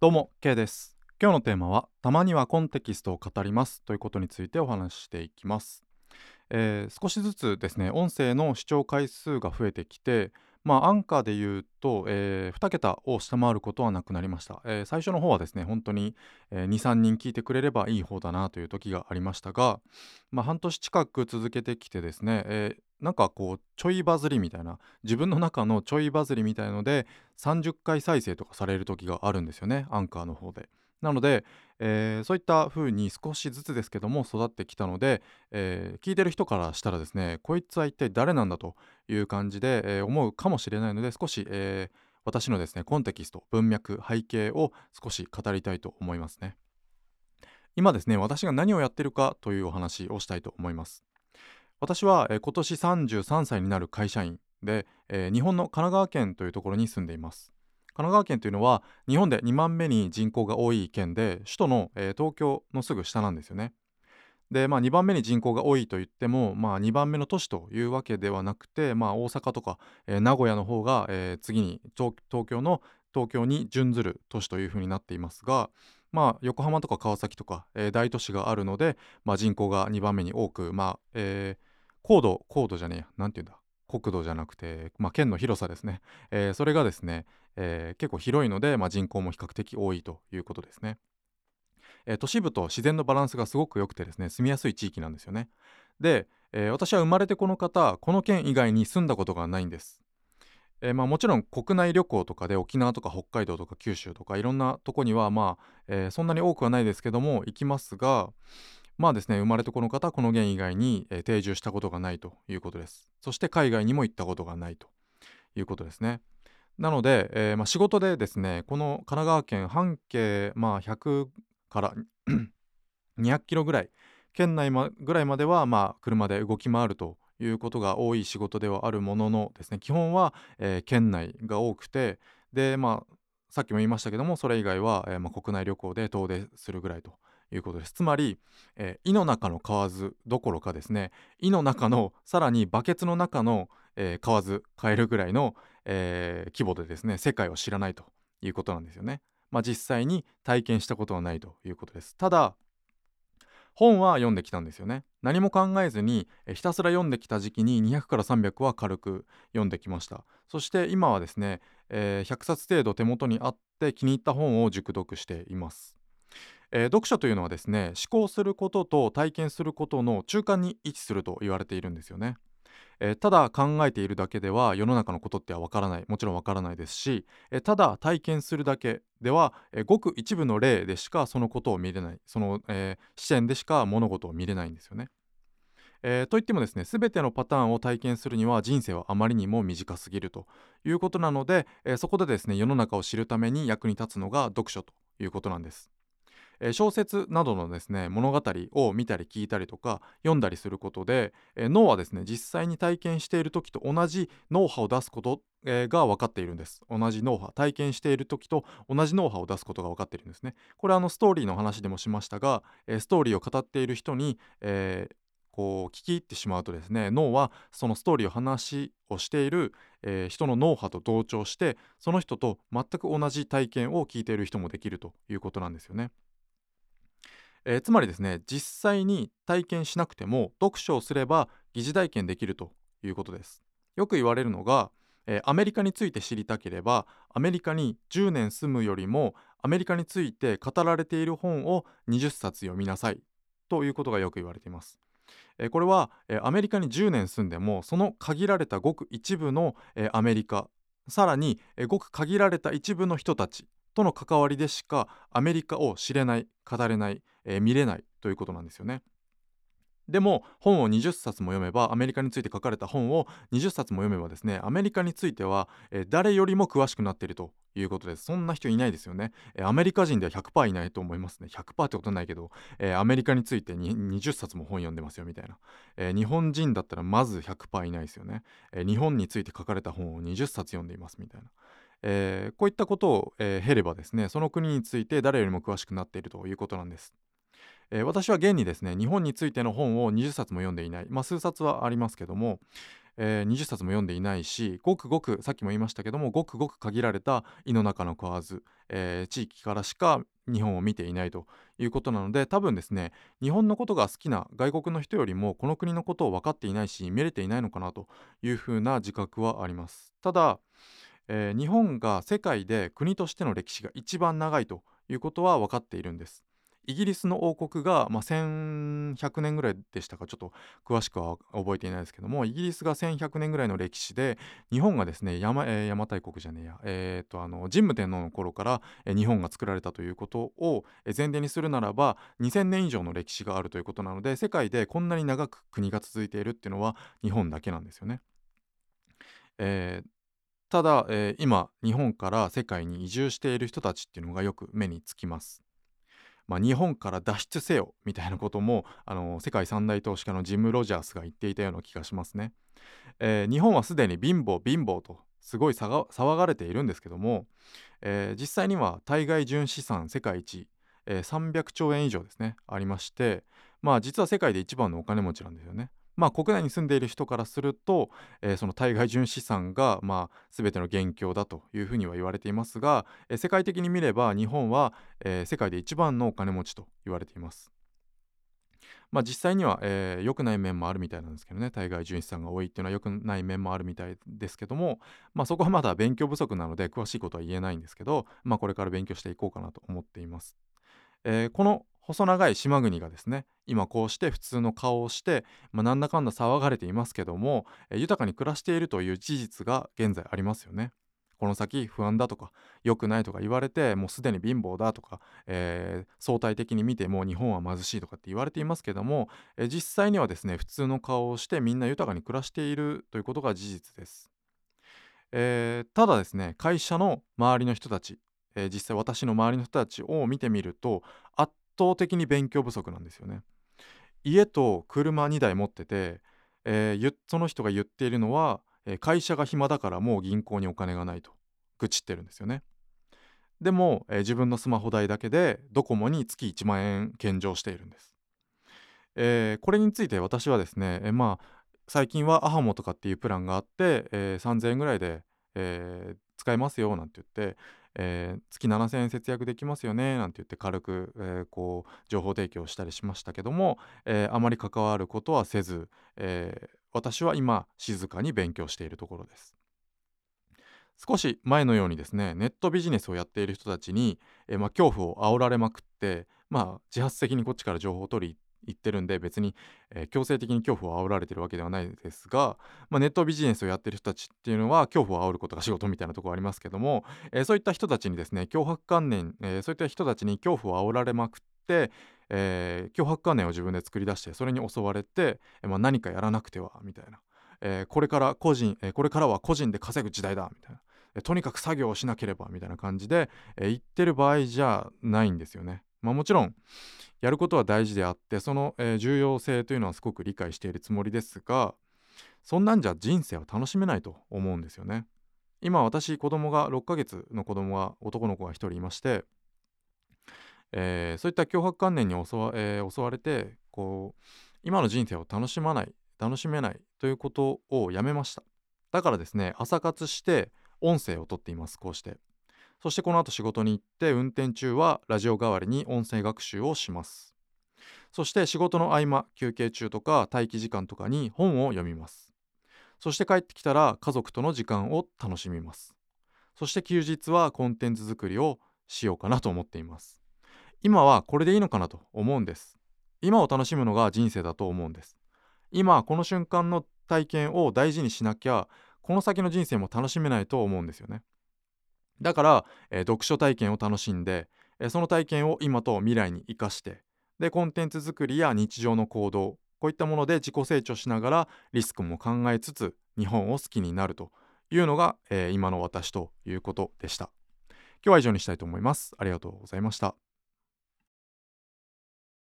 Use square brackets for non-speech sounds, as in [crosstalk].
どうも K です。今日のテーマはたまにはコンテキストを語ります。ということについてお話ししていきます、えー、少しずつですね音声の視聴回数が増えてきてまあ、アンカーで言うと、えー、2桁を下回ることはなくなりました、えー、最初の方はですね本当に、えー、23人聞いてくれればいい方だなという時がありましたが、まあ、半年近く続けてきてですね、えー、なんかこうちょいバズりみたいな自分の中のちょいバズりみたいので30回再生とかされる時があるんですよねアンカーの方で。なので、えー、そういった風に少しずつですけども育ってきたので、えー、聞いてる人からしたらですねこいつは一体誰なんだという感じで、えー、思うかもしれないので少し、え私のですねコンテキスト文脈背景を少し語りたいと思いますね今ですね私が何をやってるかというお話をしたいと思います私は、今年33歳になる会社員で、日本の神奈川県というところに住んでいます神奈川県というのは日本で2番目に人口が多い県で首都の、東京のすぐ下なんですよね。でまあ、2番目に人口が多いといっても、まあ、2番目の都市というわけではなくて、まあ、大阪とか、名古屋の方が、次に東京の東京に準ずる都市というふうになっていますが、まあ、横浜とか川崎とか、大都市があるので、まあ、人口が2番目に多く、まあえー、高度高度じゃねえや。何て言うんだ。国土じゃなくて、まあ、県の広さですね、えー、それがですね、えー、結構広いので、まあ、人口も比較的多いということですね、えー、都市部と自然のバランスがすごく良くてですね住みやすい地域なんですよね。で、え私は生まれてこの方この県以外に住んだことがないんです。えー、まあ、もちろん国内旅行とかで沖縄とか北海道とか九州とかいろんなとこにはまあ、えー、そんなに多くはないですけども行きますが、まあですね生まれてこの方この県以外に、えー、定住したことがないということです。そして海外にも行ったことがないということですね。なので、えー、まあ、仕事でですねこの神奈川県半径、まあ、100から [clears throat] 200キロぐらい県内、ま、ぐらいまでは、まあ、車で動き回るということが多い仕事ではあるもののですね基本は、えー、県内が多くてでまあさっきも言いましたけどもそれ以外は、えー、まあ、国内旅行で遠出するぐらいということですつまり、えー、胃の中の蛙どころかですね胃の中のさらにバケツの中の、えー、蛙カエルぐらいの、えー、規模でですね世界を知らないということなんですよね。まあ、実際に体験したことはないということです。ただ本は読んできたんですよね何も考えずにひたすら読んできた時期に200から300は軽く読んできましたそして今はですね、えー、100冊程度手元にあって気に入った本を熟読していますえー、読書というのはですね思考することと体験することの中間に位置すると言われているんですよね。えー、ただ考えているだけでは世の中のことってはわからないもちろんわからないですし、えー、ただ体験するだけでは、えー、ごく一部の例でしかそのことを見れないその、え視点でしか物事を見れないんですよね。え、といってもですね全てのパターンを体験するには人生はあまりにも短すぎるということなので、え、そこでですね世の中を知るために役に立つのが読書ということなんです。え小説などのですね物語を見たり聞いたりとか読んだりすることで、え脳はですね実際に体験している時と同じ脳波を出すこと、えが分かっているんです同じ脳波体験している時と同じ脳波を出すことが分かっているんですねこれあのストーリーの話でもしましたが、えストーリーを語っている人に、えーこう聞き入ってしまうとですね脳はそのストーリーを話をしている、えー、人の脳波と同調してその人と全く同じ体験を聞いている人もできるということなんですよね。えー、つまりですね実際に体験しなくても読書をすれば疑似体験できるということです。よく言われるのが、えー、アメリカについて知りたければアメリカに10年住むよりもアメリカについて語られている本を20冊読みなさいということがよく言われています。これは、アメリカに10年住んでもその限られたごく一部の、アメリカさらに、ごく限られた一部の人たちとの関わりでしかアメリカを知れない語れない、えー、見れないということなんですよね。でも本を20冊も読めばアメリカについて書かれた本を20冊も読めばですねアメリカについては、えー、誰よりも詳しくなっているということです。そんな人いないですよね、えー、アメリカ人では100%いないと思いますね。100%ってことないけど、えー、アメリカについてに20冊も本読んでますよみたいな、え日本人だったらまず100%いないですよね、え日本について書かれた本を20冊読んでいますみたいな。えー、こういったことを、えー、経ればですねその国について誰よりも詳しくなっているということなんです。えー、私は現にですね日本についての本を20冊も読んでいない、まあ、数冊はありますけども、えー20冊も読んでいないしごくごくさっきも言いましたけどもごくごく限られた胃の中の蛙、えー地域からしか日本を見ていないということなので多分ですね日本のことが好きな外国の人よりもこの国のことを分かっていないし見れていないのかなというふうな自覚はありますただ、えー日本が世界で国としての歴史が一番長いということは分かっているんですイギリスの王国が、まあ、1100年ぐらいでしたかちょっと詳しくは覚えていないですけどもイギリスが1100年ぐらいの歴史で日本がですね邪,、えー邪馬台国じゃねえや、えーとあの神武天皇の頃から、えー日本が作られたということを、前提にするならば2000年以上の歴史があるということなので世界でこんなに長く国が続いているっていうのは日本だけなんですよね。えーただ、えー今日本から世界に移住している人たちっていうのがよく目につきます。まあ、日本から脱出せよみたいなこともあの世界三大投資家のジム・ロジャースが言っていたような気がしますね。えー日本はすでに貧乏貧乏とすごい騒が騒がれているんですけども、えー実際には対外純資産世界一、えー300兆円以上ですねありましてまあ実は世界で一番のお金持ちなんですよね。まあ国内に住んでいる人からすると、えーその対外純資産がまあ全ての元凶だというふうには言われていますが、えー世界的に見れば日本は、えー世界で一番のお金持ちと言われています。まあ実際には、えー良くない面もあるみたいなんですけどね対外純資産が多いっていうのは良くない面もあるみたいですけどもまあそこはまだ勉強不足なので詳しいことは言えないんですけどまあこれから勉強していこうかなと思っています。えーこの細長い島国がですね今こうして普通の顔をして、まあ、なんだかんだ騒がれていますけども、豊かに暮らしているという事実が現在ありますよね。この先不安だとか良くないとか言われてもうすでに貧乏だとか、えー相対的に見てもう日本は貧しいとかって言われていますけども、えー実際にはですね普通の顔をしてみんな豊かに暮らしているということが事実です。えーただですね会社の周りの人たち、え実際私の周りの人たちを見てみると圧倒的に勉強不足なんですよね。家と車2台持ってて、えーその人が言っているのは、えー会社が暇だからもう銀行にお金がないと愚痴ってるんですよね。でも、えー自分のスマホ代だけでドコモに月1万円献上しているんです。えーこれについて私はですね、えーまあ最近はアハモとかっていうプランがあって、えー3000円ぐらいで、えー使えますよなんて言って、えー月7000円節約できますよねなんて言って軽く、えーこう情報提供したりしましたけども、えーあまり関わることはせず、え私は今静かに勉強しているところです。少し前のようにですねネットビジネスをやっている人たちに、えまあ、恐怖を煽られまくって、まあ、自発的にこっちから情報を取り行ってるんで別に、えー強制的に恐怖を煽られてるわけではないですが、まあ、ネットビジネスをやってる人たちっていうのは恐怖を煽ることが仕事みたいなところありますけども、えーそういった人たちにですね脅迫観念、えそういった人たちに恐怖を煽られまくって、えー脅迫観念を自分で作り出してそれに襲われて、えまあ、何かやらなくてはみたいな、えこれから個人、えこれからは個人で稼ぐ時代だみたいな、とにかく作業をしなければみたいな感じで、え言ってる場合じゃないんですよね。まあ、もちろんやることは大事であってその、えー重要性というのはすごく理解しているつもりですがそんなんじゃ人生を楽しめないと思うんですよね。今私子供が6ヶ月の子供が男の子が1人いまして、えーそういった脅迫観念に襲わ,、えー襲われてこう今の人生を楽しまない楽しめないということをやめましただからですね朝活して音声をとっていますこうしてそしてこの後仕事に行って運転中はラジオ代わりに音声学習をします。そして仕事の合間休憩中とか待機時間とかに本を読みます。そして帰ってきたら家族との時間を楽しみます。そして休日はコンテンツ作りをしようかなと思っています。今はこれでいいのかなと思うんです。今を楽しむのが人生だと思うんです。今この瞬間の体験を大事にしなきゃこの先の人生も楽しめないと思うんですよね。だから、えー読書体験を楽しんで、えーその体験を今と未来に生かしてでコンテンツ作りや日常の行動こういったもので自己成長しながらリスクも考えつつ日本を好きになるというのが、えー今の私ということでした。今日は以上にしたいと思います。ありがとうございました。